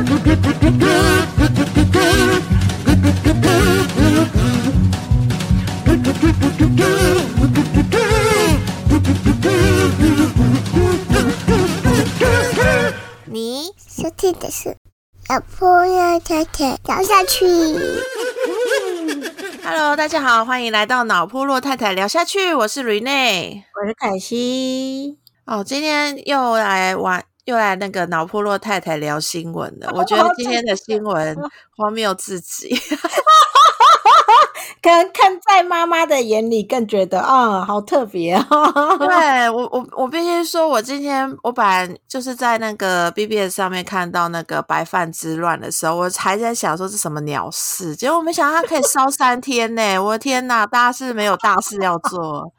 你收听的是小朋友太太聊下去。Hello，大家好，欢迎来到脑波洛太太聊下去，我是 Rene。我是凯西。哦，今天又来玩，又来那个脑破落太太聊新闻了。我觉得今天的新闻 荒谬至极。可能看在妈妈的眼里，更觉得啊、好特别哦。对我，我我必须说，我今天我本来就是在那个 BBS 上面看到那个白饭之乱的时候，我还在想说是什么鸟事，结果没想到它可以烧三天呢！我的天呐，大家是没有大事要做。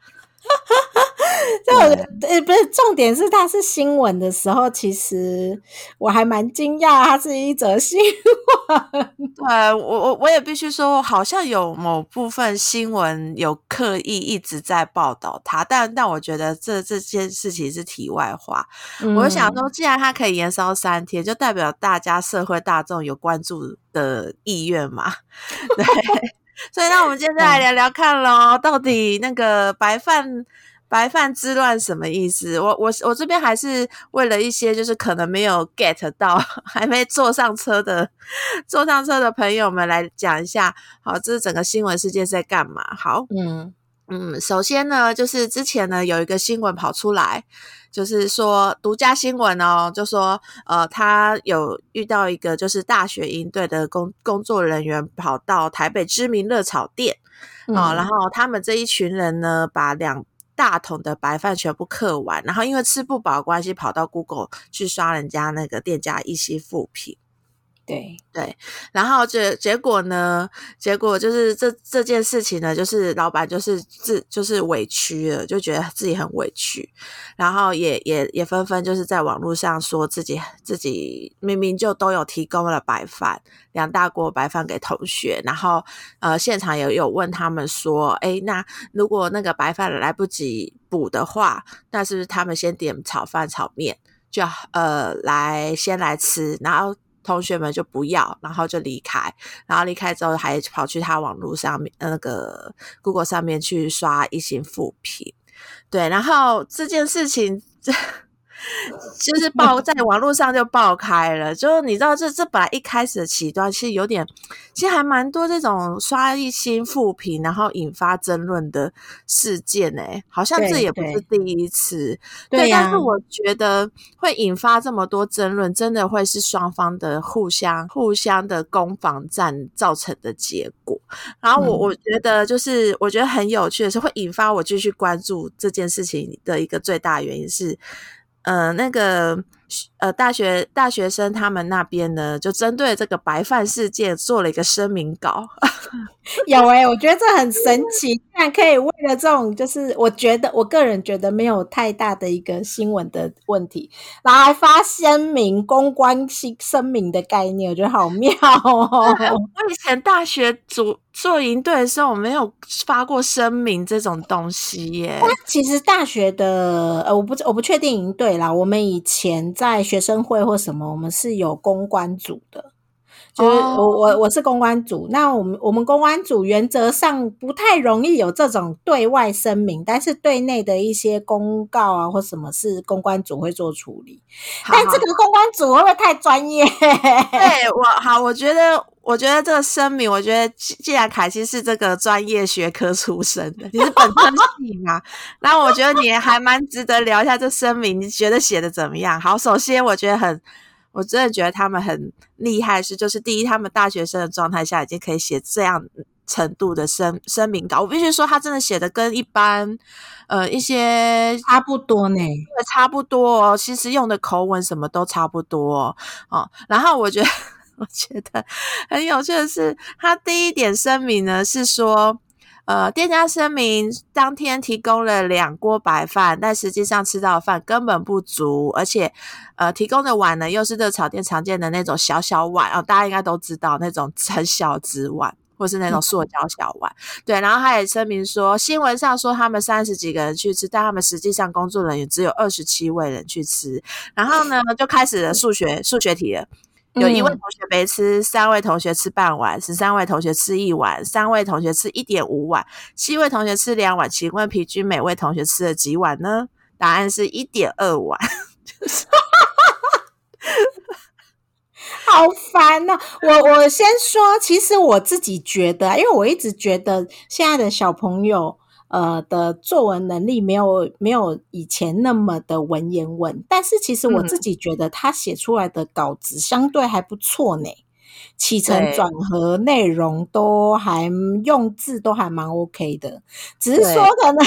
这我呃不是重点是它是新闻的时候，其实我还蛮惊讶，它是一则新闻。对我我我也必须说，好像有某部分新闻有刻意一直在报道它，但但我觉得这这件事情是题外话。我就想说，既然它可以延烧三天，就代表大家社会大众有关注的意愿嘛？对，所以那我们今天再来聊聊看喽，到底那个白饭。白饭之乱什么意思？我我我这边还是为了一些就是可能没有 get 到，还没坐上车的坐上车的朋友们来讲一下。好，这是整个新闻事件在干嘛？好，嗯嗯，首先呢，就是之前呢有一个新闻跑出来，就是说独家新闻哦，就说呃，他有遇到一个就是大学营队的工工作人员跑到台北知名热炒店啊、嗯然后他们这一群人呢，把两大桶的白饭全部嗑完，然后因为吃不饱的关系，跑到 Google 去刷人家那个店家一些负评。对，对，然后结结果呢？结果就是这这件事情呢，就是老板就是自就是委屈了，就觉得自己很委屈，然后也也也纷纷就是在网络上说自己自己明明就都有提供了白饭两大锅白饭给同学，然后呃现场也有问他们说，哎，那如果那个白饭来不及补的话，那是不是他们先点炒饭炒面，就呃来先来吃，然后。同学们就不要，然后就离开，然后离开之后还跑去他网络上面那个 Google 上面去刷一些负评，对，然后这件事情这 就是爆在网络上就爆开了，就你知道这这本来一开始的起端其实有点，其实还蛮多这种刷一星复评，然后引发争论的事件呢、好像这也不是第一次，对呀但是我觉得会引发这么多争论，真的会是双方的互相互相的攻防战造成的结果。然后我、嗯。我觉得就是我觉得很有趣的是，会引发我继续关注这件事情的一个最大原因是，呃，那个呃大学大学生他们那边呢，就针对这个白饭事件做了一个声明稿。有哎、我觉得这很神奇，竟然可以为了这种，就是我觉得我个人觉得没有太大的一个新闻的问题，然后还发声明、公关新声明的概念，我觉得好妙哦。我以前大学组做营队的时候，我没有发过声明这种东西耶。其实大学的呃，我不我不确定营队啦，我们以前在学生会或什么，我们是有公关组的。就是哦我我我是公关组，那我们我们公关组原则上不太容易有这种对外声明，但是对内的一些公告啊或什么是公关组会做处理。但这个公关组会不会太专业？对我好，我觉得，我觉得这个声明，我觉得既既然凯西是这个专业学科出身的，你是本科系嘛，那我觉得你还蛮值得聊一下这声明，你觉得写的怎么样？好，首先我觉得很，我真的觉得他们很厉害，是就是第一，他们大学生的状态下已经可以写这样程度的声声明稿，我必须说，他真的写的跟一般呃一些差不多呢。对差不多哦，其实用的口吻什么都差不多哦。哦然后我觉得，我 觉得很有趣的是，他第一点声明呢是说，呃，店家声明当天提供了两锅白饭，但实际上吃到的饭根本不足，而且呃提供的碗呢又是热炒店常见的那种小小碗哦，大家应该都知道那种 很小纸碗。或是那种塑胶小碗，对，然后他也声明说，新闻上说他们三十几个人去吃，但他们实际上工作人员只有二十七位人去吃。然后呢，就开始了数学数学题了。有一位嗯同学没吃，三位同学吃半碗，十三位同学吃一碗，三位同学吃一点五碗，七位同学吃两碗。请问平均每位同学吃了几碗呢？答案是一点二碗。好烦啊！我我先说，其实我自己觉得啊，因为我一直觉得现在的小朋友。呃的作文能力没有没有以前那么的文言文，但是其实我嗯。自己觉得他写出来的稿子相对还不错呢，起承转合内容都还用字都还蛮 OK 的，只是说可能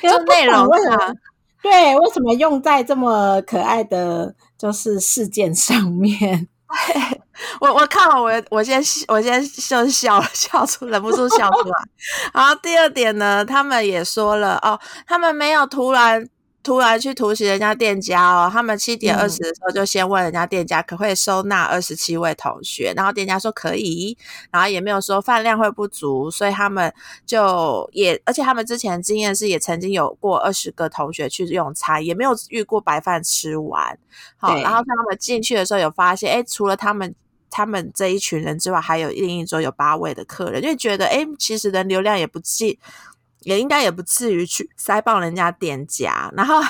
可就内容懂为什么，对为什么用在这么可爱的就是事件上面。我我看了我我先我先就笑了，笑出忍不住笑出来。然后第二点呢，他们也说了哦，他们没有突然突然去突袭人家店家哦，他们七点二十的时候就先问人家店家可不可以收纳二十七位同学，然后店家说可以，然后也没有说饭量会不足，所以他们就也而且他们之前经验是也曾经有过二十个同学去用餐，也没有遇过白饭吃完。好，然后他们进去的时候有发现，哎，除了他们。他们这一群人之外，还有另一桌有八位的客人，就觉得，哎，其实人流量也不至，也应该也不至于去塞爆人家店家。然后，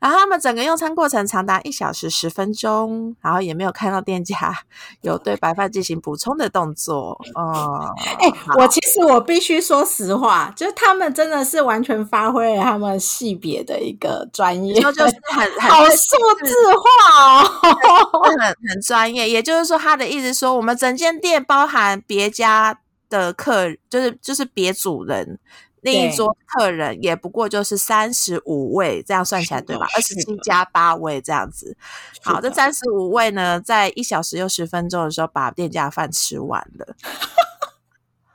然后他们整个用餐过程长达一小时十分钟，然后也没有看到店家有对白饭进行补充的动作。哦、哎、好我其实我必须说实话，就是他们真的是完全发挥了他们系别的一个专业，就就是很很好数字化哦。很很专业，也就是说，他的意思说，我们整间店包含别家的客，就是就是别主人。另一桌客人也不过就是三十五位，这样算起来对吧？二十七加八位这样子。好，这三十五位呢，在一小时又十分钟的时候，把店家饭吃完了。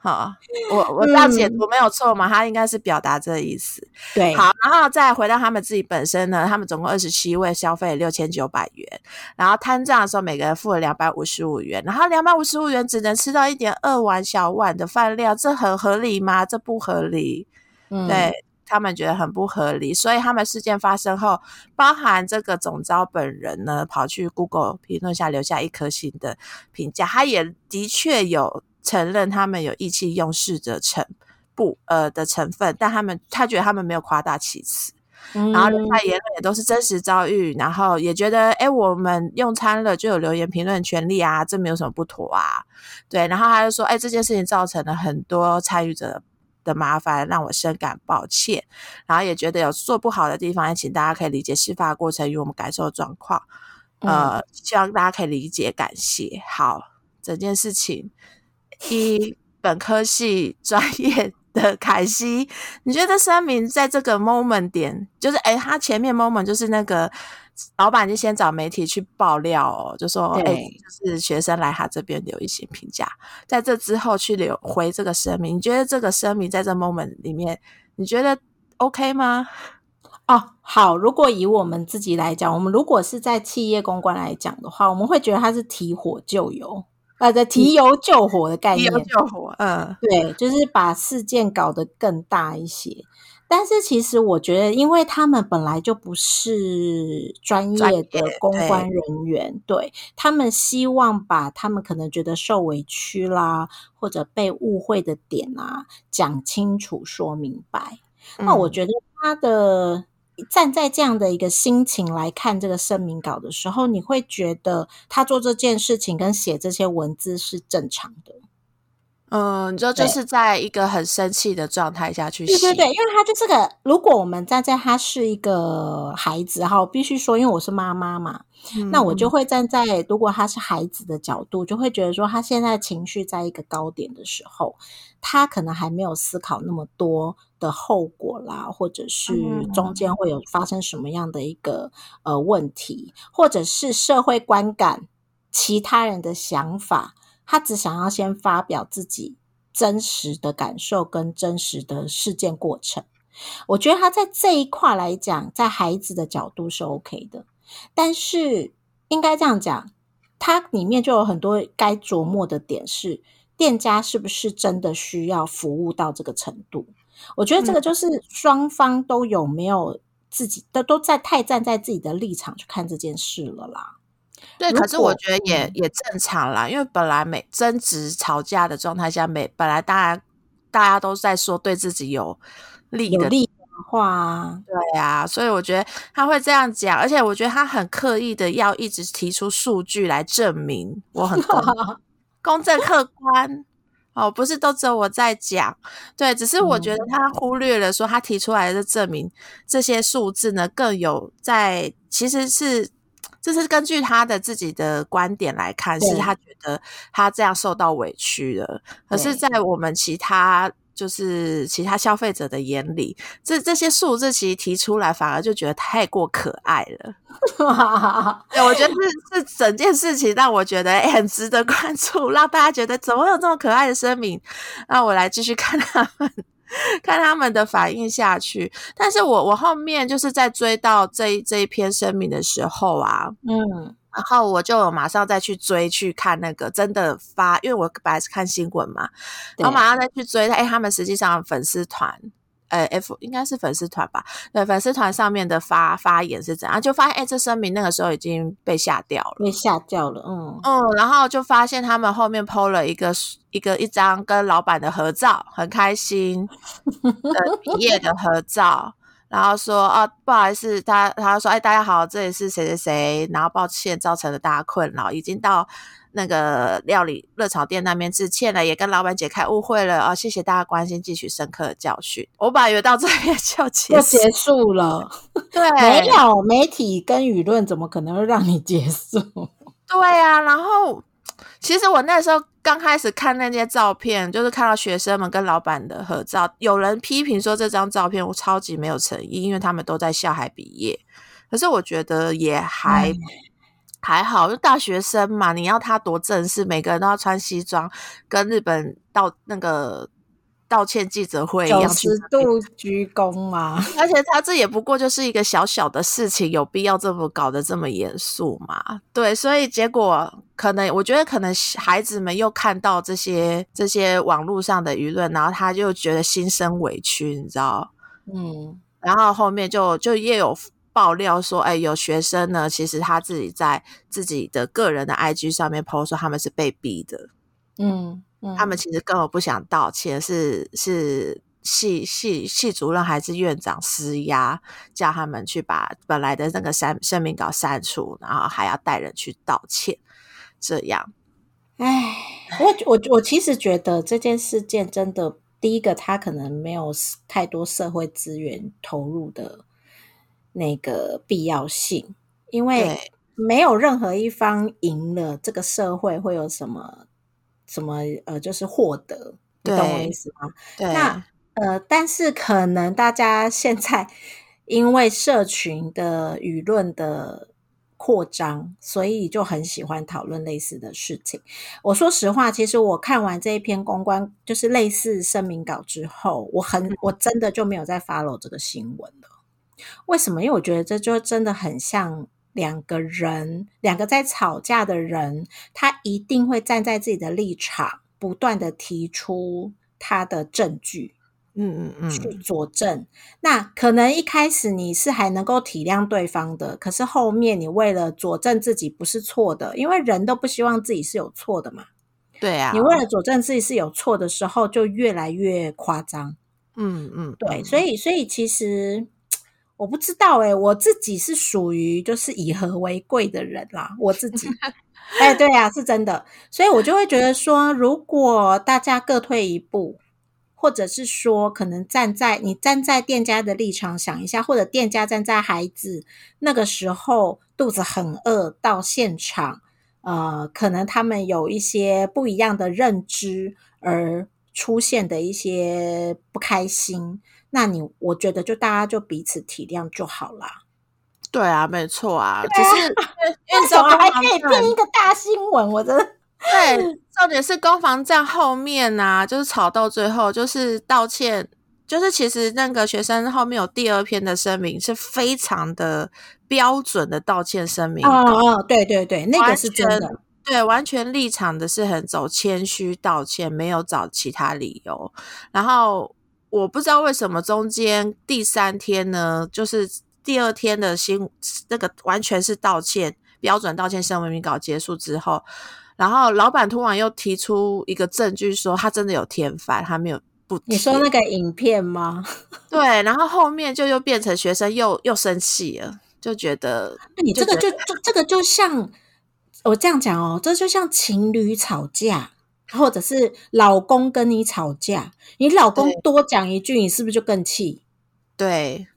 好，我我这样解嗯读没有错嘛？他应该是表达这个意思。对，好，然后再回到他们自己本身呢，他们总共二十七位，消费六千九百元，然后摊账的时候每个人付了两百五十五元，然后两百五十五元只能吃到一点二碗小碗的饭量，这很合理吗？这不合理，嗯对。他们觉得很不合理，所以他们事件发生后，包含这个总招本人呢，跑去 Google 评论下留下一颗星的评价，他也的确有承认他们有意气用事的成不呃的成分，但他们他觉得他们没有夸大其词，嗯然后留下言论也都是真实遭遇，然后也觉得哎，我们用餐了就有留言评论权利啊，这没有什么不妥啊，对，然后他就说，哎，这件事情造成了很多参与者的麻烦，让我深感抱歉，然后也觉得有做不好的地方，也请大家可以理解事发过程与我们感受的状况，呃，希望大家可以理解，感谢。好，整件事情以本科系专业的凯西，你觉得声明在这个 moment 点，就是哎，他前面 moment 就是那个老板就先找媒体去爆料哦，就说哎对，就是学生来他这边留一些评价，在这之后去留回这个声明，你觉得这个声明在这 moment 里面，你觉得 OK 吗？哦，好，如果以我们自己来讲，我们如果是在企业公关来讲的话，我们会觉得它是提火救油，呃，的提油救火的概提念，油救火，嗯，对，就是把事件搞得更大一些。但是其实我觉得，因为他们本来就不是专专业的公关人员，对他们希望把他们可能觉得受委屈啦，或者被误会的点啊讲清楚、说明白。那我嗯觉得他的站在这样的一个心情来看这个声明稿的时候，你会觉得他做这件事情跟写这些文字是正常的。嗯，你就就对是在一个很生气的状态下去写，对对对，因为他就是个，如果我们站在他是一个孩子哈，我必须说，因为我是妈妈嘛，嗯那我就会站在如果他是孩子的角度，就会觉得说，他现在情绪在一个高点的时候，他可能还没有思考那么多的后果啦，或者是中间会有发生什么样的一个呃问题，或者是社会观感、其他人的想法，他只想要先发表自己真实的感受跟真实的事件过程。我觉得他在这一块来讲，在孩子的角度是 OK 的。但是应该这样讲，它里面就有很多该琢磨的点是，店家是不是真的需要服务到这个程度？我觉得这个就是双方都有没有自己都都在太站在自己的立场去看这件事了啦。对，可是我果觉得也嗯也正常啦，因为本来每争执吵架的状态下，每本来大家大家都在说对自己有利的有利的话，对啊，所以我觉得他会这样讲，而且我觉得他很刻意的要一直提出数据来证明我很公 公正客观。哦，不是都只有我在讲，对，只是我觉得他忽略了说他提出来的证明这些数字呢更有在，其实是这是根据他的自己的观点来看，是他觉得他这样受到委屈了。可是，在我们其他就是其他消费者的眼里，这这些数字其实提出来，反而就觉得太过可爱了。对，我觉得是是整件事情让我觉得、诶很值得关注，让大家觉得怎么会有这么可爱的声明？那我来继续看他们。看他们的反应下去，但是我我后面就是在追到这一这一篇声明的时候啊，嗯，然后我就马上再去追去看那个真的发，因为我本来是看新闻嘛，然后马上再去追，哎，他们实际上粉丝团，呃，F 应该是粉丝团吧，对，粉丝团上面的发发言是怎样，就发现哎，这声明那个时候已经被下掉了。被下掉了，嗯，嗯，然后就发现他们后面 PO 了一个一个一张跟老板的合照，很开心的 毕业的合照，然后说啊不好意思，他他说哎大家好，这里是谁谁谁，然后抱歉造成了大家困扰，已经到那个料理热炒店那边致歉了，也跟老板解开误会了啊，谢谢大家关心，汲取深刻的教训。我本来以为到这边就结束，就结束了。对，没有媒体跟舆论怎么可能会让你结束？对啊，然后其实我那时候刚开始看那些照片，就是看到学生们跟老板的合照，有人批评说这张照片我超级没有诚意，因为他们都在校海毕业。可是我觉得也还、哎还好，就大学生嘛，你要他多正式，每个人都要穿西装，跟日本道那个道歉记者会一样九十度鞠躬吗？而且他这也不过就是一个小小的事情，有必要这么搞得这么严肃吗？对，所以结果可能，我觉得可能孩子们又看到这些这些网络上的舆论，然后他就觉得心生委屈，你知道？嗯，然后后面就就也有爆料说，哎，有学生呢，其实他自己在自己的个人的 IG 上面 po 说他们是被逼的，嗯嗯，他们其实根本不想道歉，是是系系系主任还是院长施压，叫他们去把本来的那个删声明稿删除，然后还要带人去道歉，这样。唉，我我我其实觉得这件事件真的，第一个他可能没有太多社会资源投入的那个必要性，因为没有任何一方赢了，这个社会会有什么什么呃，就是获得，你懂我意思吗？对，那呃，但是可能大家现在 因为社群的舆论的扩张，所以就很喜欢讨论类似的事情。我说实话，其实我看完这一篇公关就是类似声明稿之后，我很我真的就没有再 follow 这个新闻了。为什么？因为我觉得这就真的很像。两个人，两个在吵架的人，他一定会站在自己的立场，不断的提出他的证据，嗯嗯嗯去嗯，佐证。那可能一开始你是还能够体谅对方的，可是后面你为了佐证自己不是错的，因为人都不希望自己是有错的嘛。对啊，你为了佐证自己是有错的时候，就越来越夸张。嗯嗯，对，嗯所以所以其实我不知道诶、我自己是属于就是以和为贵的人啦，我自己。哎，对啊，是真的，所以我就会觉得说，如果大家各退一步，或者是说，可能站在你站在店家的立场想一下，或者店家站在孩子那个时候肚子很饿到现场，呃，可能他们有一些不一样的认知而出现的一些不开心，那你我觉得就大家就彼此体谅就好啦。对啊，没错啊，只是 因为什么还可以编一个大新闻？我真的对，重点是攻防战后面呐、就是吵到最后，就是道歉，就是其实那个学生后面有第二篇的声明，是非常的标准的道歉声明哦对对对，那个是真全的。对，完全立场的是很走谦虚道歉，没有找其他理由。然后我不知道为什么中间第三天呢，就是第二天的新那个完全是道歉，标准道歉声明稿结束之后，然后老板突然又提出一个证据，说他真的有天翻，他没有不你说那个影片吗？对，然后后面就又变成学生又又生气了，就觉得你这个就就这个就像我这样讲哦，这就像情侣吵架，或者是老公跟你吵架，你老公多讲一句，你是不是就更气？对。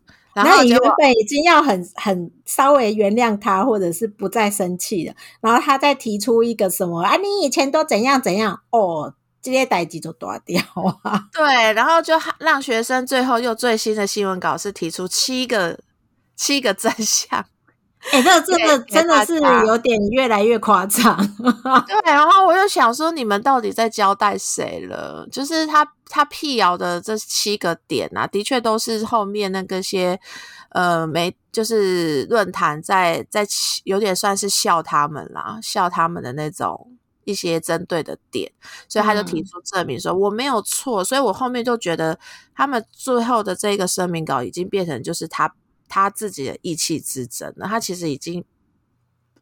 然后你原本已经要很很稍微原谅他，或者是不再生气了，然后他再提出一个什么啊？你以前都怎样怎样哦？这些代际就断掉啊？对，然后就让学生最后又最新的新闻稿是提出七个七个真相。哎，这这个真的是有点越来越夸张。对，然后我就想说，你们到底在交代谁了？就是他他辟谣的这七个点啊，的确都是后面那个些呃没就是论坛在在有点算是笑他们啦，笑他们的那种一些针对的点，所以他就提出证明说我没有错，所以我后面就觉得他们最后的这个声明稿已经变成就是他。他自己的意气之争了，他其实已经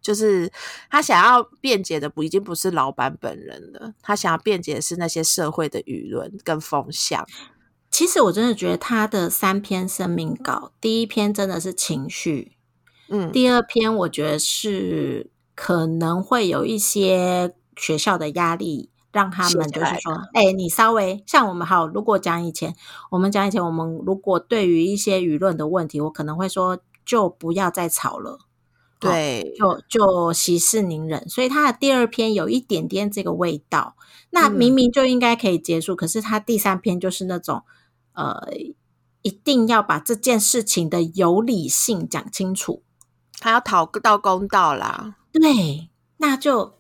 就是他想要辩解的不已经不是老板本人了，他想要辩解的是那些社会的舆论跟风向。其实我真的觉得他的三篇声明稿，第一篇真的是情绪，嗯，第二篇我觉得是可能会有一些学校的压力。让他们就是说，哎，你稍微像我们好，如果讲以前，我们讲以前，我们如果对于一些舆论的问题，我可能会说，就不要再吵了，对，就就息事宁人。所以他的第二篇有一点点这个味道，那明明就应该可以结束，可是他第三篇就是那种，呃，一定要把这件事情的有理性讲清楚，他要讨到公道啦。对，那就。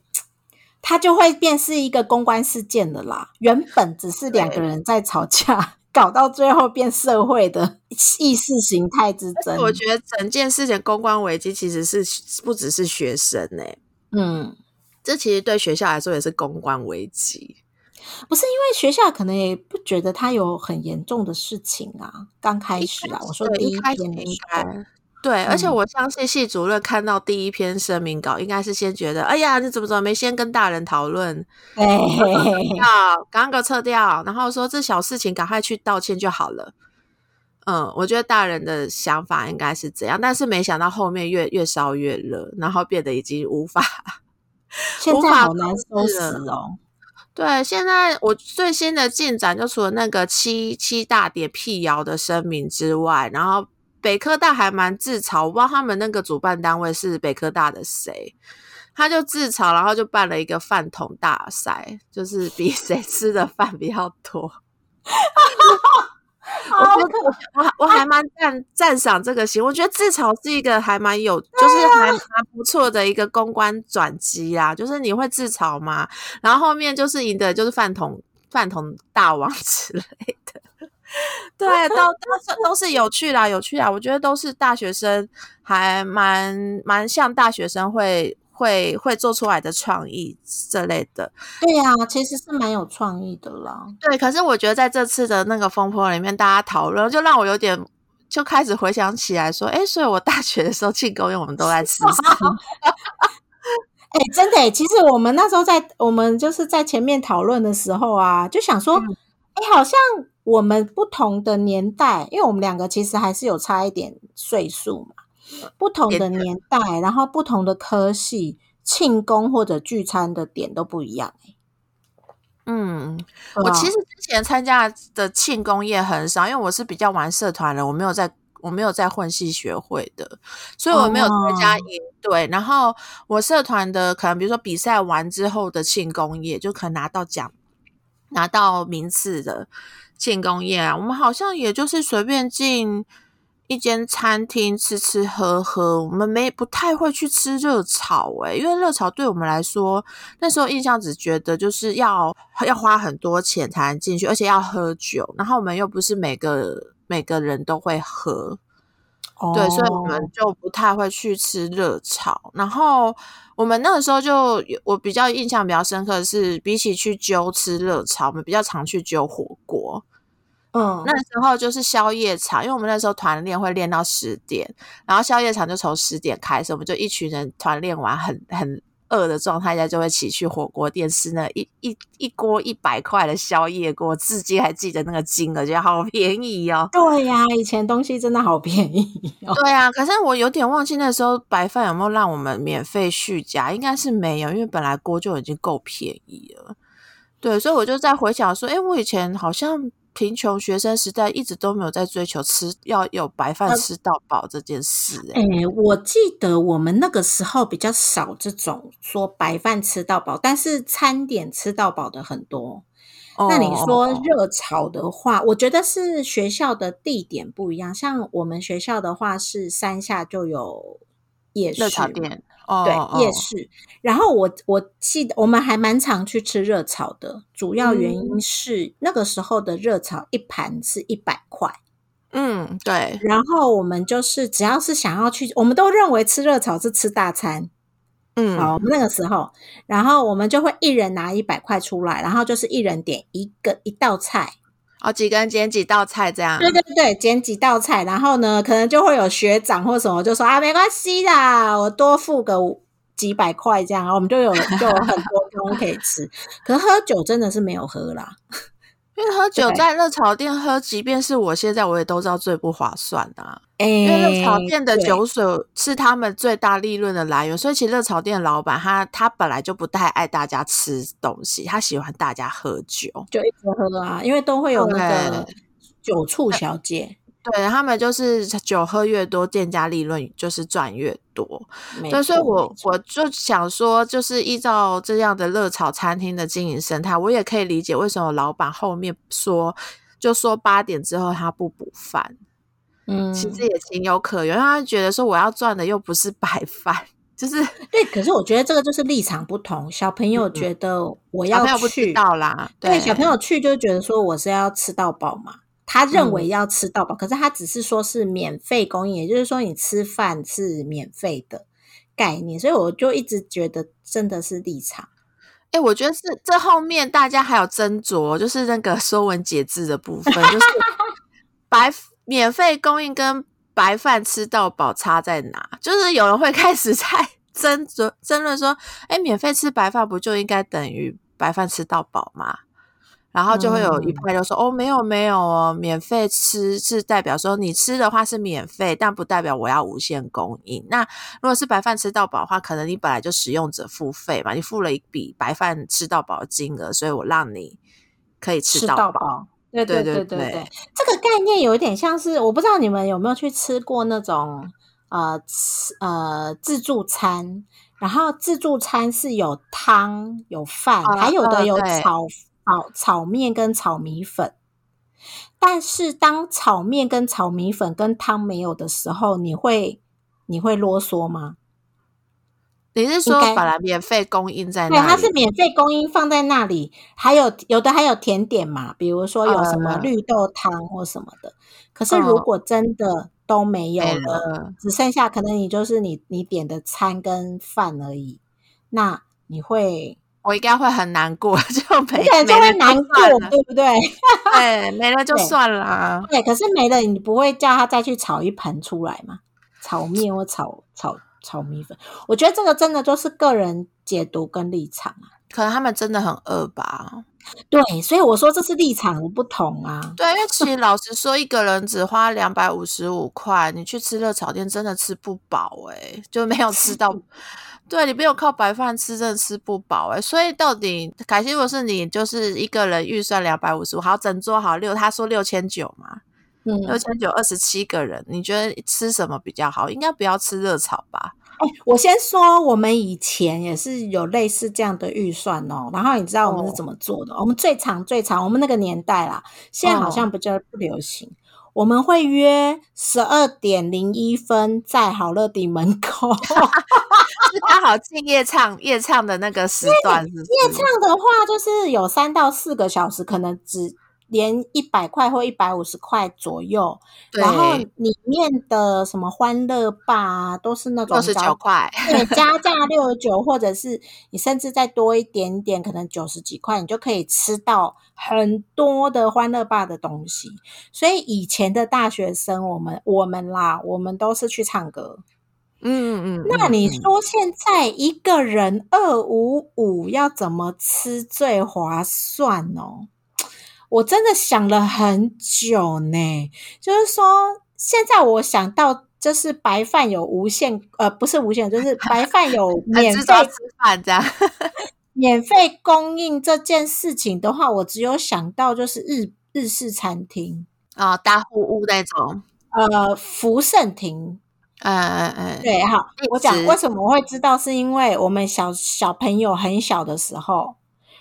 他就会变是一个公关事件的啦。原本只是两个人在吵架，搞到最后变社会的意识形态之争。我觉得整件事情公关危机其实是不只是学生呢。嗯，这其实对学校来说也是公关危机。不是因为学校可能也不觉得他有很严重的事情啊。刚开始啊，我说第一篇应该。对，而且我相信系主任看到第一篇声明稿，应该是先觉得，哎呀，你怎么怎么没先跟大人讨论？要赶快撤掉，然后说这小事情赶快去道歉就好了。嗯，我觉得大人的想法应该是这样，但是没想到后面越越烧越热，然后变得已经无法，现在好难收拾哦。对，现在我最新的进展，就除了那个七七大点辟谣的声明之外，然后。北科大还蛮自嘲，我不知道他们那个主办单位是北科大的谁，他就自嘲，然后就办了一个饭桶大赛，就是比谁吃的饭比较多。我觉得我我还蛮赞赞赏这个行，我觉得自嘲是一个还蛮有，就是还蛮不错的一个公关转机啦，就是你会自嘲嘛，然后后面就是赢的就是饭桶饭桶大王 之类的。对，都都是都是有趣啦，有趣啦。我觉得都是大学生，还蛮蛮像大学生会会会做出来的创意这类的。对呀，其实是蛮有创意的啦。对，可是我觉得在这次的那个风波里面，大家讨论就让我有点就开始回想起来，说，哎，所以我大学的时候庆功宴我们都在吃什么？哎，真的，其实我们那时候在我们就是在前面讨论的时候啊，就想说，哎，好像。我们不同的年代，因为我们两个其实还是有差一点岁数嘛。不同的年代，然后不同的科系，庆功或者聚餐的点都不一样。嗯，我其实之前参加的庆功宴很少，因为我是比较玩社团的，我没有在我没有在混系学会的，所以我没有参加营队。然后我社团的可能比如说比赛完之后的庆功宴，就可能拿到奖、拿到名次的。庆功宴啊，我们好像也就是随便进一间餐厅吃吃喝喝，我们没不太会去吃热炒诶，因为热炒对我们来说，那时候印象只觉得就是要要花很多钱才能进去，而且要喝酒，然后我们又不是每个每个人都会喝，对，所以我们就不太会去吃热炒。然后我们那个时候就我比较印象比较深刻的是，比起去揪吃热炒，我们比较常去揪火锅。嗯，那时候就是宵夜场，因为我们那时候团练会练到十点，然后宵夜场就从十点开始，我们就一群人团练完很很饿的状态下，就会起去火锅店吃那一一一锅一百块的宵夜锅，至今还记得那个金额，觉得好便宜哦。对呀、以前东西真的好便宜哦。对啊，可是我有点忘记那时候白饭有没有让我们免费续加，应该是没有，因为本来锅就已经够便宜了。对，所以我就在回想说，哎，我以前好像贫穷学生时代一直都没有在追求吃要有白饭吃到饱这件事、哎、诶我记得我们那个时候比较少这种说白饭吃到饱，但是餐点吃到饱的很多。那你说哦热炒的话，我觉得是学校的地点不一样。像我们学校的话是山下就有夜市热炒，店，哦，对哦夜市。然后我我记得我们还蛮常去吃热炒的，主要原因是那个时候的热炒一盘是一百块。嗯，对，然后我们就是只要是想要去，我们都认为吃热炒是吃大餐。嗯，好，我们那个时候，然后我们就会一人拿一百块出来，然后就是一人点一个一道菜。好，几个人点几道菜这样，对对对，点几道菜，然后呢，可能就会有学长或什么就说啊，没关系啦，我多付个几百块这样，我们就有就有很多东西可以吃。可喝酒真的是没有喝啦。因为喝酒在热炒店喝，即便是我现在我也都知道最不划算的、啊。哎，因为热炒店的酒水是他们最大利润的来源，所以其实热炒店的老板他他本来就不太爱大家吃东西，他喜欢大家喝酒。就一直喝啊，因为都会有那个酒醋小姐。对他们就是酒喝越多，店家利润就是赚越多。所以错我我就想说，就是依照这样的热炒餐厅的经营生态，我也可以理解为什么老板后面说就说八点之后他不补饭，嗯，其实也情有可原，他觉得说我要赚的又不是白饭，就是对，可是我觉得这个就是立场不同。小朋友觉得我要嗯小朋友不知去，道啦，对小朋友去就觉得说我是要吃到饱嘛，他认嗯为要吃到饱，可是他只是说是免费供应，也就是说你吃饭是免费的概念，所以我就一直觉得真的是立场。哎、我觉得是这后面大家还有斟酌，就是那个说文解字的部分，就是 白免费供应跟白饭吃到饱差在哪？就是有人会开始在争论争论说，哎、免费吃白饭不就应该等于白饭吃到饱吗？然后就会有一嗯。派就说，哦，没有没有哦，免费吃是代表说你吃的话是免费，但不代表我要无限供应。那如果是白饭吃到饱的话，可能你本来就使用者付费嘛，你付了一笔白饭吃到饱的金额，所以我让你可以吃吃到饱。对。对对对对对对，这个概念有一点像是，我不知道你们有没有去吃过那种呃吃呃自助餐，然后自助餐是有汤有饭，啊还有的有呃对炒炒炒面跟炒米粉。但是当炒面跟炒米粉跟汤没有的时候，你会你会啰嗦吗？你是说本来免费供应在对，那里？它是免费供应放在那里，还有有的还有甜点嘛，比如说有什么呃绿豆汤或什么的。可是如嗯果真的都没有了只剩下可能你就是你你点的餐跟饭而已，那你会我应该会很难过，就没能就会难过，对不对？对，没了就算了啊。对，可是没了，你不会叫他再去炒一盆出来吗？炒面或炒炒炒米粉，我觉得这个真的就是个人解读跟立场啊。可能他们真的很饿吧？对，所以我说这是立场的不同啊。对，因为其实老实说，一个人只花两百五十五块，你去吃热炒店真的吃不饱诶、就没有吃到。对你没有靠白饭吃，真的吃不饱诶、所以到底凯西，如果是你，就是一个人预算两百五十五，好，整桌好六，他说六千九嘛，嗯，六千九二十七个人，你觉得吃什么比较好？应该不要吃热炒吧？哎，我先说，我们以前也是有类似这样的预算哦。然后你知道我们是怎么做的？我们最长最长，我们那个年代啦，现在好像比较不流行。我们会约十二点零一分在好乐迪门口。是刚好进夜唱夜唱的那个时段是是？夜唱的话，就是有三到四个小时，可能只连一百块或一百五十块左右，然后里面的什么欢乐霸啊，都是那种九块，对，加价六十九，或者是你甚至再多一点点，可能九十几块，你就可以吃到很多的欢乐霸的东西。所以以前的大学生，我们我们啦，我们都是去唱歌。嗯嗯嗯。那你嗯说现在一个人二五五要怎么吃最划算哦？我真的想了很久呢，就是说现在我想到。就是白饭有无限，呃，不是无限，就是白饭有 免费吃饭这样，免费供应这件事情的话，我只有想到就是日日式餐厅，啊，大户屋那种，呃，福盛亭。嗯嗯嗯，对，好，我讲直为什么我会知道，是因为我们小小朋友很小的时候，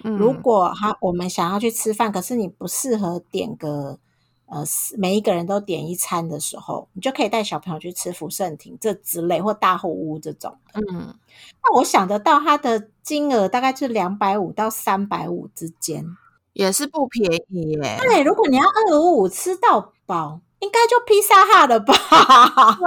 嗯如果他我们想要去吃饭，可是你不适合点个呃每一个人都点一餐的时候，你就可以带小朋友去吃福盛亭这之类或大后屋这种。嗯，那我想得到它的金额大概是两百五到三百五之间。也是不便宜耶。对，如果你要二五五吃到饱，应该就披萨哈的吧？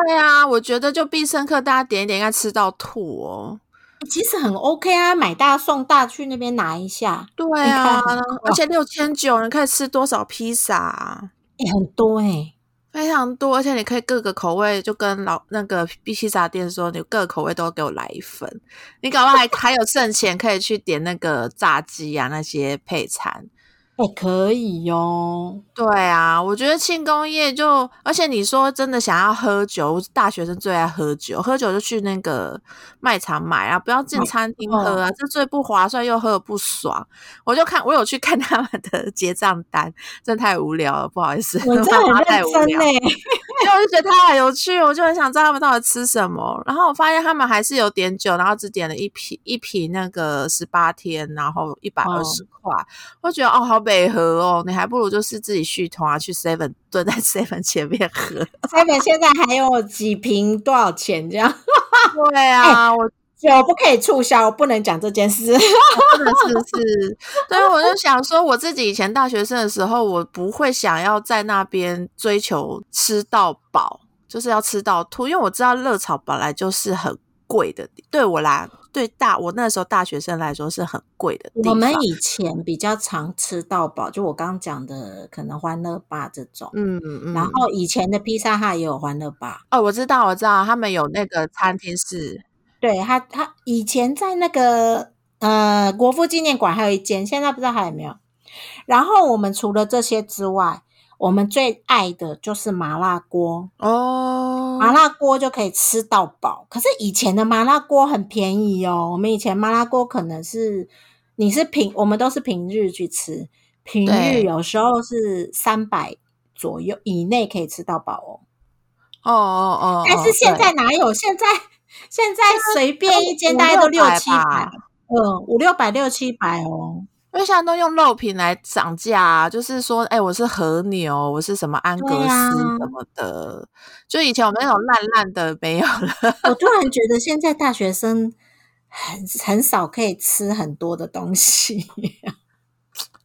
对啊，我觉得就必胜客大家点一点，应该吃到吐哦。其实很 OK 啊，买大送大，去那边拿一下，对啊，而且六千九，你可以吃多少披萨、啊？也、很多哎、非常多，而且你可以各个口味，就跟老那个披萨店说，你各个口味都给我来一份。你搞不好还还有剩钱，可以去点那个炸鸡啊那些配餐。哎、可以哟、对啊，我觉得庆功宴就，而且你说真的想要喝酒，大学生最爱喝酒，喝酒就去那个卖场买啊，不要进餐厅喝啊，这最不划算又喝的不爽。我就看我有去看他们的 结账单，真的太无聊了，不好意思，我真的太无聊认真呢、因为我就觉得它很有趣，我就很想知道他们到底吃什么。然后我发现他们还是有点酒，然后只点了一瓶一瓶那个十八天，然后一百二十块。我觉得哦，好北河哦，你还不如就是自己续团啊，去 Seven 蹲在 Seven 前面喝。seven 现在还有几瓶多少钱这样？对啊，我酒不可以促销，不能讲这件事。真的是是，对，我就想说，我自己以前大学生的时候，我不会想要在那边追求吃到饱，就是要吃到吐，因为我知道热炒本来就是很贵的，对我来，对大我那时候大学生来说是很贵的。我们以前比较常吃到饱，就我刚刚讲的，可能欢乐吧这种。嗯嗯，然后以前的披萨哈也有欢乐吧，哦，我知道我知道，他们有那个餐厅是，对他他以前在那个呃国父纪念馆还有一间，现在不知道还有没有。然后我们除了这些之外，我们最爱的就是麻辣锅，哦，麻辣锅就可以吃到饱。可是以前的麻辣锅很便宜哦，我们以前麻辣锅可能是你是平，我们都是平日去吃，平日有时候是三百左右以内可以吃到饱哦。哦哦哦，但是现在哪有？现在现在随便一间大概都六七百，嗯，五六百六七百哦。因为现在都用肉品来涨价、啊，就是说，哎、我是和牛，我是什么安格斯什么的，就以前我们那种烂烂的没有了。我 突然觉得现在大学生很很少可以吃很多的东西。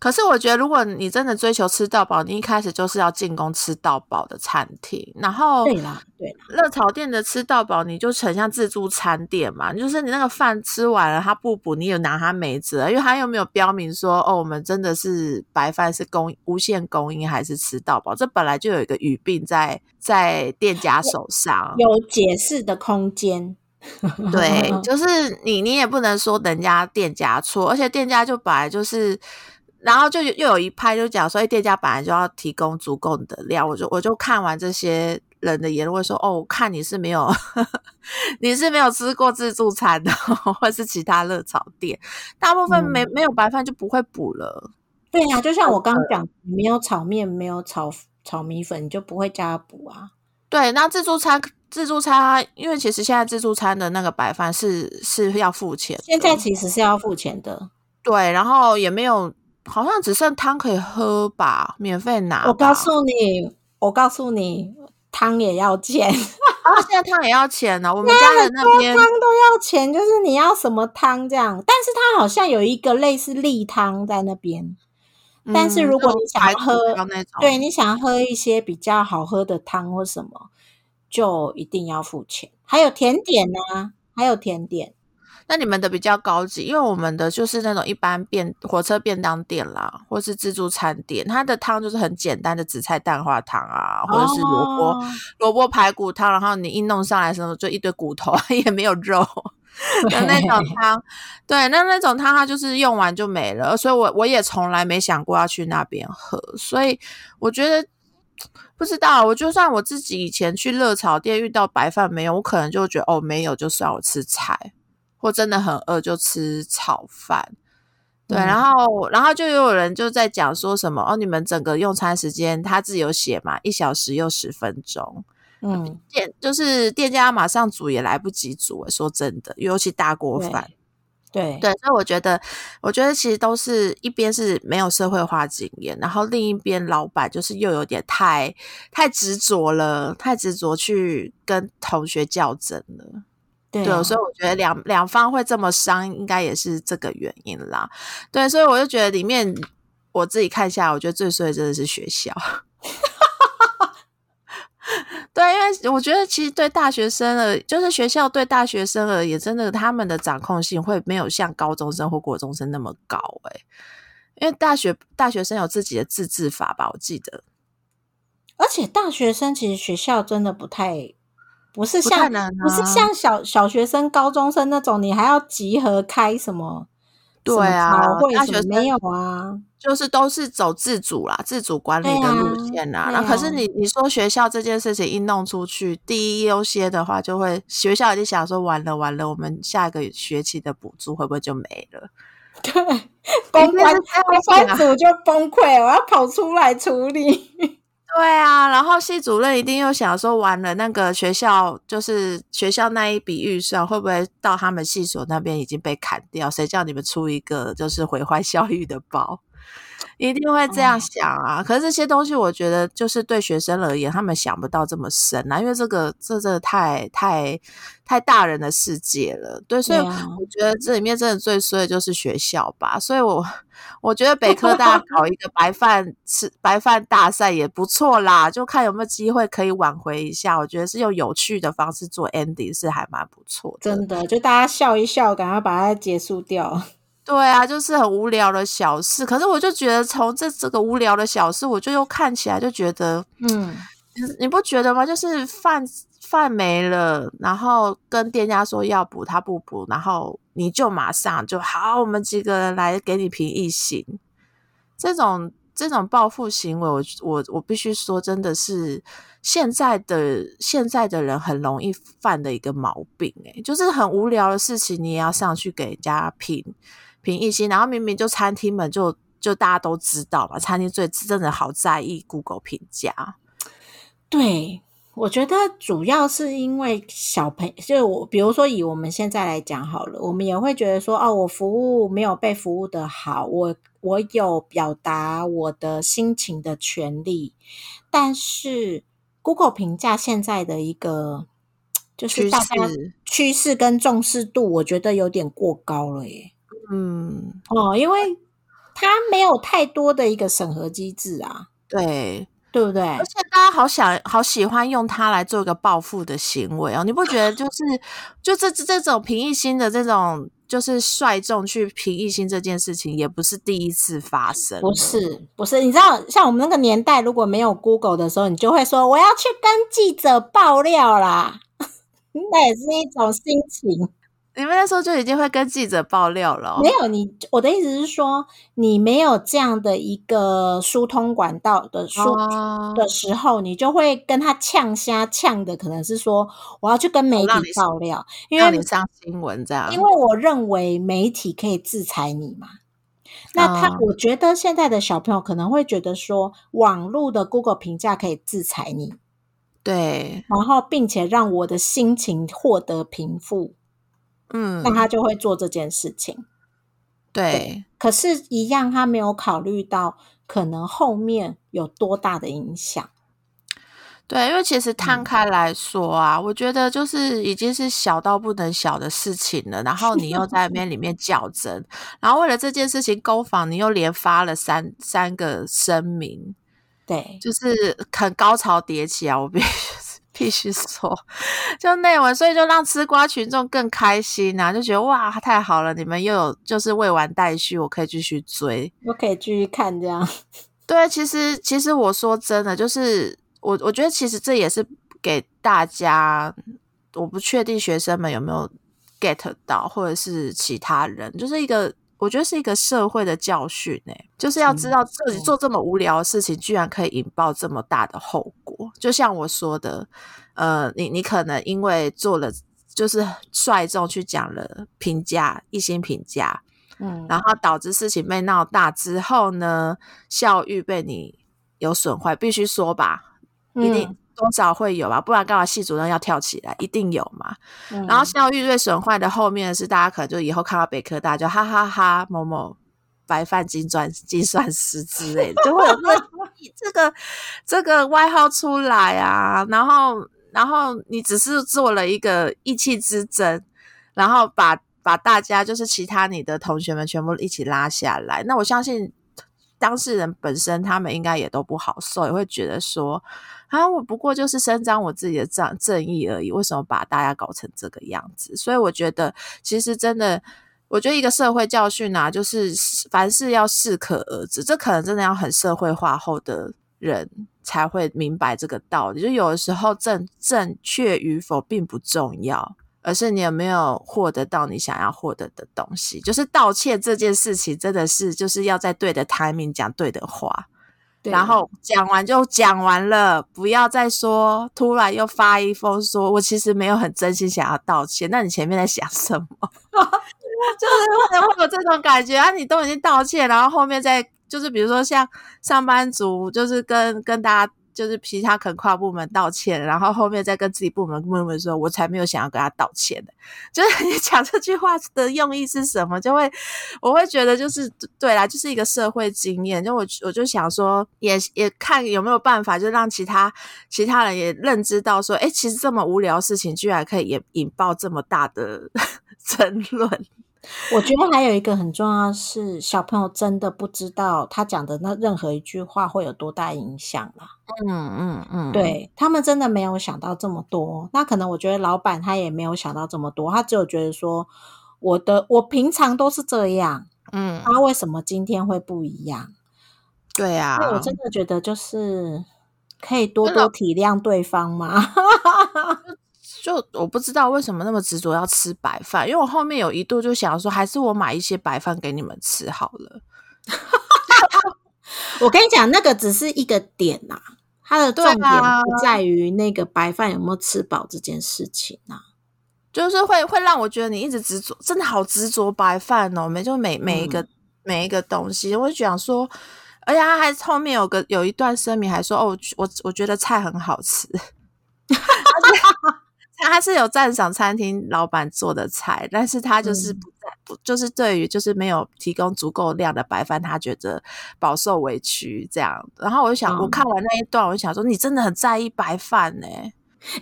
可是我觉得，如果你真的追求吃到饱，你一开始就是要进攻吃到饱的餐厅，然后对啦，对啦，热炒店的吃到饱，你就很像自助餐店嘛，就是你那个饭吃完了，他不补，你也拿他没辙，因为他又没有标明说，哦，我们真的是白饭是供无限供应还是吃到饱，这本来就有一个语病在在店家手上。有解释的空间。对，就是你，你也不能说人家店家错，而且店家就本来就是，然后就又有一派就讲说，哎，店家本来就要提供足够的料，我就我就看完这些人的言论说，哦，我看你是没有，你是没有吃过自助餐的，或是其他热炒店，大部分没、没有白饭就不会补了。对呀、就像我刚刚讲，你没有炒面，没有炒炒米粉，你就不会加补啊。对，那自助餐自助餐，因为其实现在自助餐的那个白饭是是要付钱的，现在其实是要付钱的。对，然后也没有，好像只剩汤可以喝吧，免费拿。我告诉你，我告诉你，汤也要钱，啊，现在汤也要钱呢。我们家的那边汤都要钱，就是你要什么汤这样。但是它好像有一个类似例汤在那边，但是嗯如果你想要喝对，你想要喝一些比较好喝的汤或什么，就一定要付钱。还有甜点呢、还有甜点。那你们的比较高级，因为我们的就是那种一般便火车便当店啦，或是自助餐店，它的汤就是很简单的紫菜蛋花汤啊，或者是萝卜、哦萝卜排骨汤，然后你一弄上来的时候就一堆骨头，也没有肉的那种汤。对，那那种汤它就是用完就没了，所以我我也从来没想过要去那边喝，所以我觉得。不知道，我就算我自己以前去热炒店遇到白饭没有，我可能就觉得哦没有就算我吃菜，或真的很饿就吃炒饭。对，嗯然后然后就有人就在讲说什么哦，你们整个用餐时间他自己有写嘛，一小时又十分钟，嗯，店就是店家马上煮也来不及煮，说真的，尤其大锅对饭。对对，所以我觉得，我觉得其实都是一边是没有社会化经验，然后另一边老板就是又有点太太执着了，太执着去跟同学较真了。对，所以我觉得两两方会这么伤，应该也是这个原因啦。对，所以我就觉得里面我自己看下来，我觉得最衰的真的是学校。对，因为我觉得其实对大学生而，就是学校对大学生而言，真的他们的掌控性会没有像高中生或国中生那么高诶、因为大学大学生有自己的自治法吧，我记得而且大学生其实学校真的不太，不是像能不是啊像小小学生、高中生那种，你还要集合开什么对啊会大学没有啊？就是都是走自主啦，自主管理的路线啦。对然后可是啊你你说学校这件事情一弄出去，第一优先的话，就会学校已经想说完了完了，我们下一个学期的补助会不会就没了？对，公关公关组就崩溃，我要跑出来处理。对啊，然后系主任一定又想说，完了那个学校就是学校那一笔预算会不会到他们系所那边已经被砍掉？谁叫你们出一个就是毁坏校誉的包？一定会这样想啊！可是这些东西，我觉得就是对学生而言，他们想不到这么深啊，因为这个这这太太太大人的世界了。对，所以我觉得这里面真的最衰的就是学校吧。所以我我觉得北科大 搞一个白饭吃白饭大赛也不错啦，就看有没有机会可以挽回一下。我觉得是用有趣的方式做 ending 是还蛮不错的。真的，就大家笑一笑，赶快把它结束掉。对啊，就是很无聊的小事。可是我就觉得从这这个无聊的小事，我就又看起来就觉得，嗯，你你不觉得吗？就是饭饭没了，然后跟店家说要补，他不补，然后你就马上就好，我们几个人来给你评一行。这种这种报复行为，我我我必须说，真的是现在的现在的人很容易犯的一个毛病、欸。就是很无聊的事情，你也要上去给人家评评一星，然后明明就餐厅们就就大家都知道嘛，餐厅最真的好在意 Google 评价。对，我觉得主要是因为小朋就我，比如说以我们现在来讲好了，我们也会觉得说，哦，我服务没有被服务的好，我我有表达我的心情的权利，但是 Google 评价现在的一个就是大家趋势。跟重视度，我觉得有点过高了耶。嗯，哦，因为它没有太多的一个审核机制啊，对，对不对？而且大家好想好喜欢用它来做一个报复的行为哦，你不觉得就是就这这种平易心的这种就是率众去平易心这件事情，也不是第一次发生，不。是不是，你知道，像我们那个年代，如果没有 Google 的时候，你就会说我要去跟记者爆料啦，那也是一种心情。你们那时候就已经会跟记者爆料了、哦没，有你，我的意思是说，你没有这样的一个疏通管道的疏、哦的时候，你就会跟他呛虾呛的，可能是说我要去跟媒体爆料，因为你上新闻这样，因为我认为媒体可以制裁你嘛。那他，哦我觉得现在的小朋友可能会觉得说，网络的 Google 评价可以制裁你，对，然后并且让我的心情获得平复，嗯那，他就会做这件事情。对，可是，一样他没有考虑到可能后面有多大的影响。对，因为其实摊开来说啊，我觉得就是已经是小到不能小的事情了。然后你又在那边里面较真，然后为了这件事情攻防，你又连发了三三个声明，对，就是很高潮迭起啊！我必须必须说，就内文，所以就让吃瓜群众更开心啊，就觉得哇，太好了，你们又有就是未完待续，我可以继续追，我可以继续看这样。对，其实其实我说真的，就是我我觉得其实这也是给大家，我不确定学生们有没有 get 到，或者是其他人，就是一个我觉得是一个社会的教训呢，就是要知道自己做这么无聊的事情，居然可以引爆这么大的后果。就像我说的，呃，你你可能因为做了，就是率众去讲了评价一星评价。嗯，然后导致事情被闹大之后呢，校誉被你有损坏，必须说吧，一定多少会有吧，不然干嘛系主任要跳起来？一定有嘛。然后校誉最损坏的后面是大家可能就以后看到北科大就哈哈哈某某白饭金钻金算师之类的，就会有这个这个这个外号出来啊。然后然后你只是做了一个意气之争，然后把。把大家就是其他你的同学们全部一起拉下来，那我相信当事人本身他们应该也都不好受，也会觉得说啊，我不过就是伸张我自己的正正义而已，为什么把大家搞成这个样子？所以我觉得其实真的，我觉得一个社会教训啊，就是凡事要适可而止，这可能真的要很社会化后的人才会明白这个道理。就有的时候正正确与否并不重要。而是你有没有获得到你想要获得的东西？就是道歉这件事情，真的是就是要在对的 timing 讲对的话，然后讲完就讲完了，不要再说突然又发一封说，我其实没有很真心想要道歉。那你前面在想什么？就是会会有这种感觉啊！你都已经道歉，然后后面再就是比如说像上班族，就是跟跟大家。就是其他肯跨部门道歉，然后后面再跟自己部门部门说，我才没有想要跟他道歉的。就是你讲这句话的用意是什么？就会我会觉得就是对啦，就是一个社会经验。就我我就想说，也也看有没有办法，就让其他其他人也认知到说，哎，其实这么无聊事情，居然可以引引爆这么大的 争论。我觉得还有一个很重要是，小朋友真的不知道他讲的那任何一句话会有多大影响啦。嗯嗯嗯，对他们真的没有想到这么多。那可能我觉得老板他也没有想到这么多，他只有觉得说，我的我平常都是这样，嗯，他为什么今天会不一样？对呀，我真的觉得就是可以多多体谅对方嘛。就我不知道为什么那么执着要吃白饭，因为我后面有一度就想说，还是我买一些白饭给你们吃好了。我跟你讲，那个只是一个点呐，它的重点不在于那个白饭有没有吃饱这件事情呐，就是会会让我觉得你一直执着，真的好执着白饭哦，每就每每一个每一个东西，我就想说，而且他还后面有个有一段声明还说，哦，我我觉得菜很好吃。他是有赞赏餐厅老板做的菜，但是他就是不在不就是对于就是没有提供足够量的白饭，他觉得饱受委屈这样。然后我就想，我看完那一段，我就想说，你真的很在意白饭呢，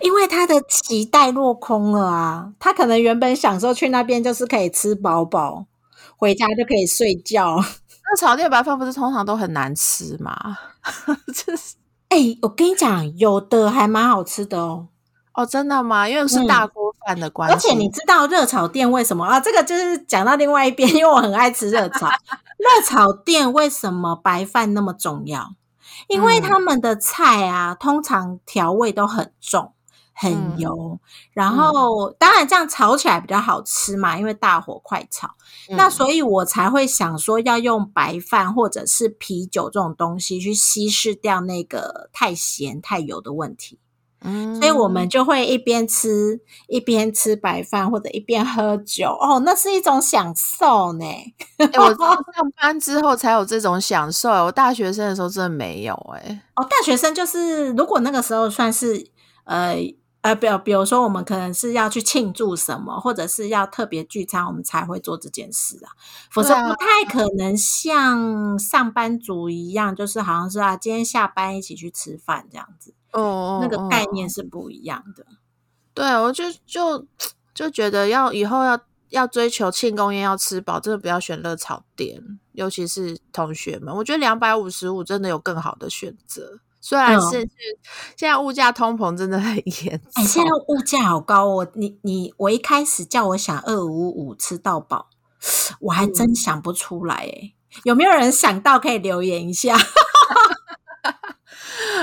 因为他的期待落空了啊。他可能原本想说去那边就是可以吃饱饱，回家就可以睡觉。那炒店白饭不是通常都很难吃吗？真是，哎，我跟你讲，有的还蛮好吃的哦。哦，真的吗？因为是大锅饭的关系。而且你知道热炒店为什么啊？这个就是讲到另外一边，因为我很爱吃热炒。热炒店为什么白饭那么重要？因为他们的菜啊，通常调味都很重、很油，然后当然这样炒起来比较好吃嘛，因为大火快炒。那所以我才会想说，要用白饭或者是啤酒这种东西去稀释掉那个太咸、太油的问题。嗯，所以我们就会一边吃一边吃白饭，或者一边喝酒哦，那是一种享受呢。我 上班之后才有这种享受，我大学生的时候真的没有哎。哦，大学生就是如果那个时候算是呃呃，比比如说我们可能是要去庆祝什么，或者是要特别聚餐，我们才会做这件事啊。否则不太可能像上班族一样，就是好像是啊，今天下班一起去吃饭这样子。哦哦，那个哦概念是不一样的。对，我就就就觉得要以后要要追求庆功宴要吃饱，真的不要选热炒店，尤其是同学们，我觉得两百五十五真的有更好的选择。虽然嗯是、是现在物价通膨真的很严哎，现在，物价好高哦！你你我一开始叫我想二五五吃到饱，我还嗯真想不出来哎。有没有人想到可以留言一下？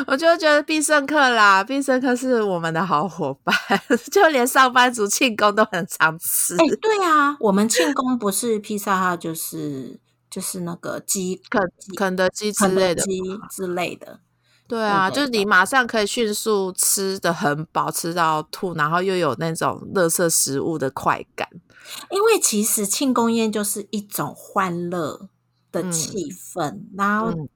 我就觉得必胜客啦，必胜客是我们的好伙伴，就连上班族庆功都很常吃。哎，对啊，我们庆功不是披萨哈，就是就是那个鸡肯肯德基之类的基之类的。对啊，就是你马上可以迅速吃的很饱，吃到吐，然后又有那种垃圾食物的快感。因为其实庆功宴就是一种欢乐的嗯气氛，然后嗯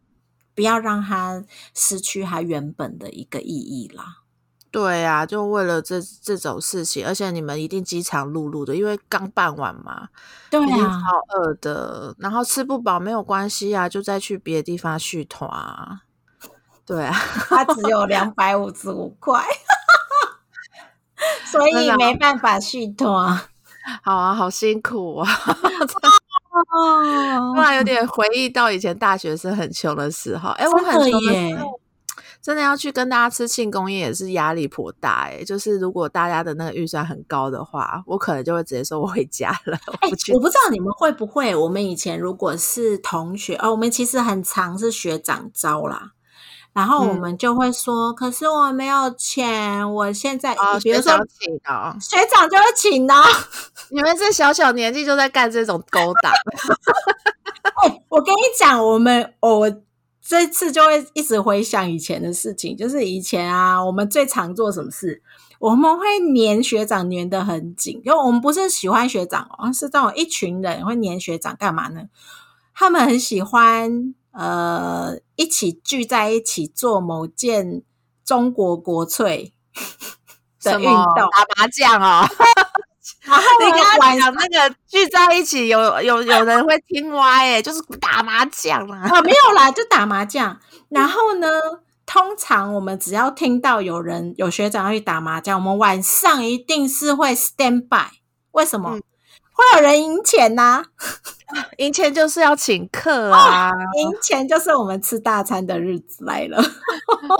不要让它失去它原本的一个意义啦。对啊，就为了这这种事情，而且你们一定饥肠辘辘的，因为刚办完嘛，对啊，超饿的。然后吃不饱没有关系啊，就再去别的地方续团啊。对啊，它只有两百五十五块，所 以没办法续团。好啊，好辛苦啊！哦突然有点回忆到以前大学生很穷的时候。哎，我很穷的时候，真的要去跟大家吃庆功宴，也是压力颇大。哎，就是如果大家的那个预算很高的话，我可能就会直接说我回家了，我哎、我不知道你们会不会，我们以前如果是同学，哦，我们其实很常是学长招啦，然后我嗯们就会说，可是我没有钱，我现在，啊，比如说学长请哦，学长就会请哦。你们这小小年纪就在干这种勾当，哎、我跟你讲，我们哦我这次就会一直回想以前的事情，就是以前啊，我们最常做什么事？我们会黏学长黏得很紧，因为我们不是喜欢学长哦，是这种一群人会黏学长干嘛呢？他们很喜欢呃一起聚在一起做某件中国国粹的运动，打麻将哦。然后晚刚刚讲那个聚在一起，有有有人会听歪哎，就是打麻将啊。啊，没有啦，就打麻将。然后呢，通常我们只要听到有人有学长要去打麻将，我们晚上一定是会 stand by。为什么？嗯会有人赢钱呐、赢钱就是要请客啊，赢钱就是我们吃大餐的日子来了。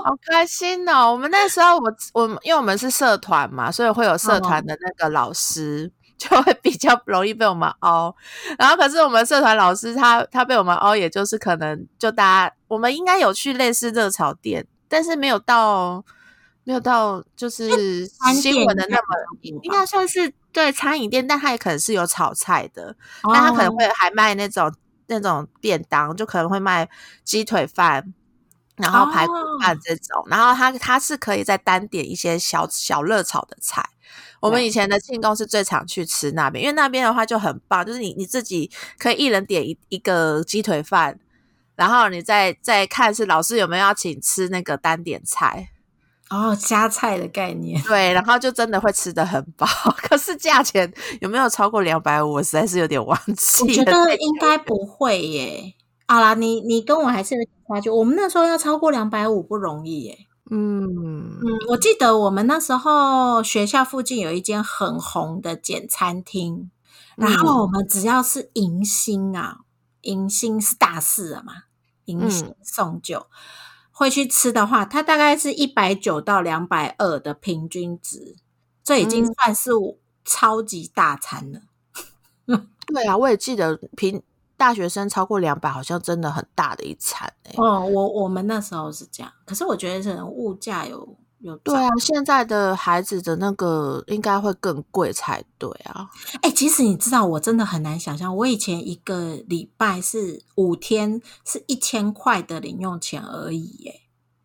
好 开心哦！我们那时候我我们因为我们是社团嘛，所以会有社团的那个老师。就会比较容易被我们凹，然后可是我们社团老师他他被我们凹，也就是可能就大家我们应该有去类似热炒店，但是没有到没有到就是餐新闻的那么应该算是对餐饮店，但它也可能是有炒菜的，哦那他可能会还卖那种那种便当，就可能会卖鸡腿饭，然后排骨饭这种，然后他他是可以再单点一些小小热炒的菜。我们以前的庆功是最常去吃那边，因为那边的话就很棒，就是你你自己可以一人点一一个鸡腿饭，然后你再再看是老师有没有要请吃那个单点菜，哦，加菜的概念。对，然后就真的会吃的很饱。可是价钱有没有超过两百五？我实在是有点忘记了。我觉得应该不会耶。好啦，你你跟我还是有点差距。我们那时候要超过两百五不容易耶。嗯嗯，我记得我们那时候学校附近有一间很红的简餐厅，然后我们只要是迎新啊，迎新是大事了嘛，迎新送酒、会去吃的话，它大概是一百九到两百二的平均值，这已经嗯算是超级大餐了。对啊，我也记得平大学生超过两百，好像真的很大的一餐哎、哦，我我们那时候是这样，可是我觉得可能物价有有涨对啊，现在的孩子的那个应该会更贵才对啊。哎、其实你知道，我真的很难想象，我以前一个礼拜是五天，是一千块的零用钱而已，耶，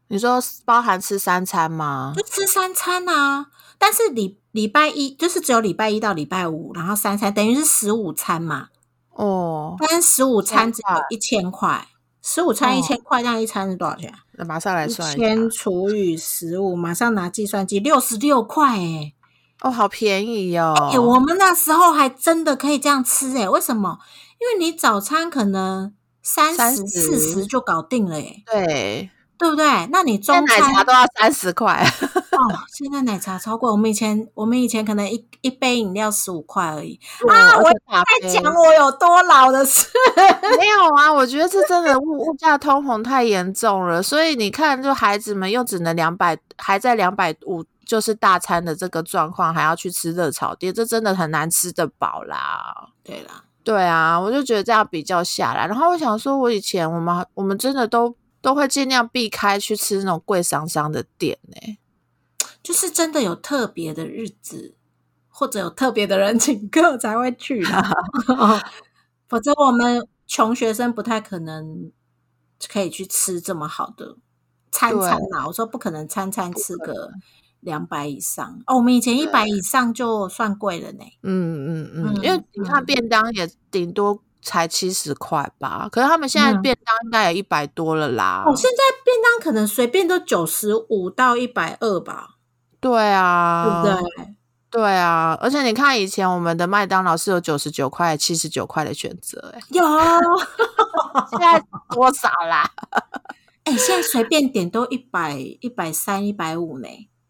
你说包含吃三餐吗就？吃三餐啊。但是礼礼拜一就是只有礼拜一到礼拜五，然后三餐等于是十五餐嘛。哦，但是十五餐只有一千块，十五餐哦一千块，这样一餐是多少钱啊？那马上来算一下。千除以十五，马上拿计算机，六十六块，哎。哦，好便宜哦。哎、我们那时候还真的可以这样吃哎、为什么？因为你早餐可能三十、四十就搞定了哎、对对不对？那你中奶茶都要三十块，哦，现在奶茶超贵。我们以前我们以前可能一一杯饮料十五块而已。啊我在讲我有多老的事。没有啊，我觉得这真的 物物价通膨太严重了，所以你看，就孩子们又只能两百，还在两百五，就是大餐的这个状况，还要去吃热炒店，这真的很难吃得饱啦。对啦，对啊，我就觉得这样比较下来，然后我想说，我以前我们我们真的都都会尽量避开去吃那种贵香香的店呢、就是真的有特别的日子，或者有特别的人 请客才会去啦。否则我们穷学生不太可能可以去吃这么好的餐餐啦。我说不可能餐餐吃个两百以上哦。我们以前一百以上就算贵了呢。嗯嗯嗯，嗯因为你看便当也顶多才七十块吧，可是他们现在嗯便当应该也一百多了啦。哦，现在便当可能随便都九十五到一百二吧，对对啊，不对？对啊，而且你看以前我们的麦当劳是有九十九块、七十九块的选择，哎，有，现在多少啦？哎、现在随便点都一百、一百三、一百五呢。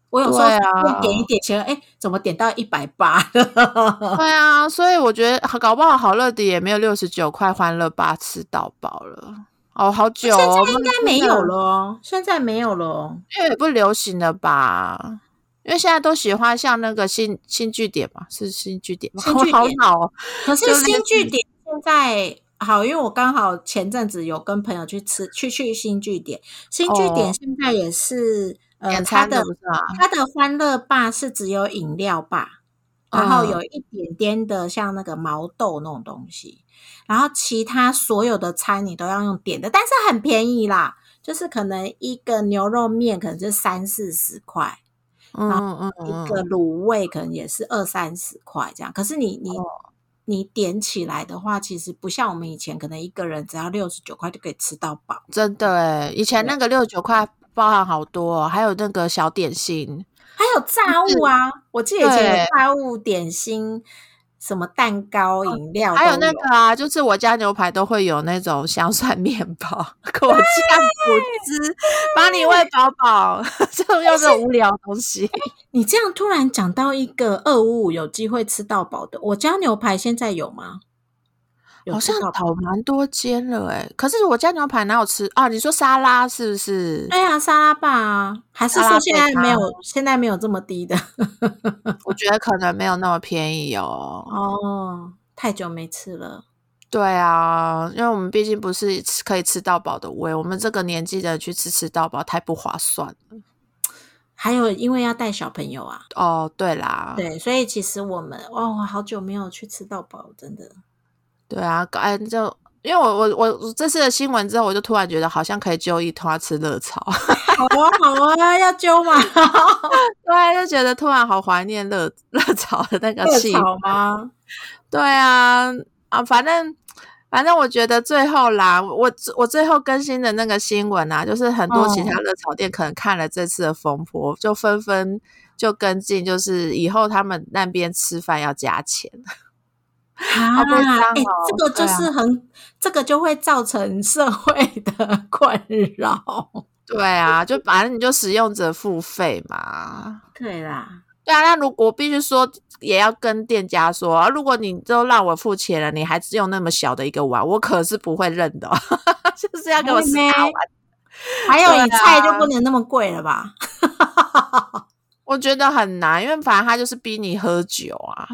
我有时候对啊随便点一点钱，哎、怎么点到一百八？对啊，所以我觉得搞不好好乐迪也没有六十九块欢乐八吃到饱了。哦，好久现哦，在应该没有了哦，现在没有了哦。因为也不流行了吧？因为现在都喜欢像那个新新据点嘛，是新据点吗？新据 点好。可是新据点现在好，因为我刚好前阵子有跟朋友去吃，去去新据点，新据点哦现在也是、呃，点它的？它的欢乐霸是只有饮料霸，然后嗯有一点点的像那个毛豆那种东西，然后其他所有的餐你都要用点的，但是很便宜啦，就是可能一个牛肉面可能就三四十块，嗯嗯嗯一个卤味可能也是二三十块这样。可是你你、哦你点起来的话，其实不像我们以前可能一个人只要六十九块就可以吃到饱。真的哎，以前那个六十九块包含好多哦，还有那个小点心，还有炸物啊，我记得以前有对炸物、点心、什么蛋糕、饮料，还有那个啊，就是我家牛排都会有那种香蒜面包、果酱果汁，帮你喂饱饱，就用这种无聊的东西。你这样突然讲到一个二五五有机会吃到饱的，我家牛排现在有吗？有好像吃到饱倒蛮多间了哎，可是我家牛排哪有吃啊？你说沙拉是不是？对啊，沙拉吧啊，还是说现在没有，现在没有这么低的 我觉得可能没有那么便宜哦。哦，太久没吃了。对啊，因为我们毕竟不是吃可以吃到饱的胃，我们这个年纪的人去吃吃到饱太不划算了。还有，因为要带小朋友啊，哦，对啦，对，所以其实我们哦，好久没有去吃到饱，真的。对啊，哎，就因为我我我这次的新闻之后，我就突然觉得好像可以揪一团吃热炒，好啊，好啊，要揪嘛？对，就觉得突然好怀念热热炒的那个热气炒吗？对啊，啊，反正反正我觉得最后啦，我我最后更新的那个新闻啊，就是很多其他哦热炒店可能看了这次的风波，就纷纷就跟进，就是以后他们那边吃饭要加钱。啊，哎、哦这个就是很，这个就会造成社会的 困扰。对啊，就反正你就使用者付费嘛。对啦，对啊，那如果必须说，也要跟店家说，啊如果你都让我付钱了，你还只有那么小的一个碗，我可是不会认的哦，就是要给我吃大碗。还有你菜就不能那么贵了吧？我觉得很难，因为反正他就是逼你喝酒啊。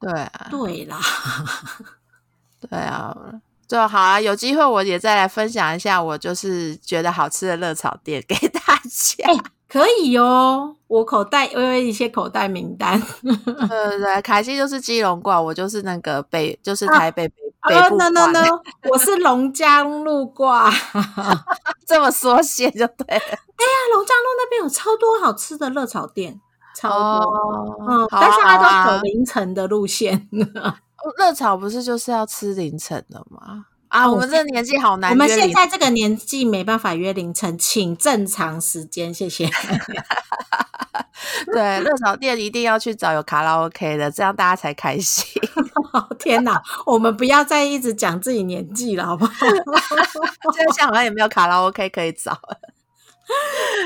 对啊，对啦，对啊，就好啊。有机会我也再来分享一下，我就是觉得好吃的热炒店给大家。可以哦。我口袋我有一些口袋名单。对对对，凯西就是基隆挂，我就是那个北，就是台北北、北啊部，no no no，我是龙江路挂。这么缩写就对了。那龙江路那边有超多好吃的热炒店，超多。哦嗯，但是它都走凌晨的路线。热炒不是就是要吃凌晨的吗？啊，哦我们这个年纪好难我们现在这个年纪没办法约凌晨，请正常时间，谢谢。对，热炒店一定要去找有卡拉 OK 的，这样大家才开心。天哪，我们不要再一直讲自己年纪了，好不好？现在好像也没有卡拉 OK 可以找了。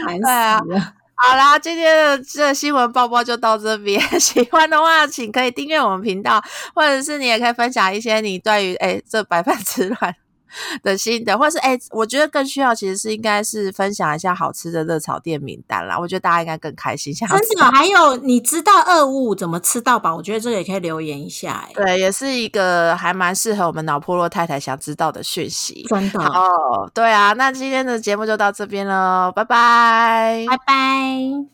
烦对啊死了。好啦，今天的这新闻报报就到这边。喜欢的话，请可以订阅我们频道，或者是你也可以分享一些你对于哎这白饭之乱 的心得，或是哎，我觉得更需要其实是应该是分享一下好吃的热炒店名单啦。我觉得大家应该更开心，真的，还有你知道二五五怎么吃到饱？我觉得这个也可以留言一下、哎，对，也是一个还蛮适合我们脑破落太太想知道的讯息。真的，哦，对啊，那今天的节目就到这边喽，拜拜。拜拜。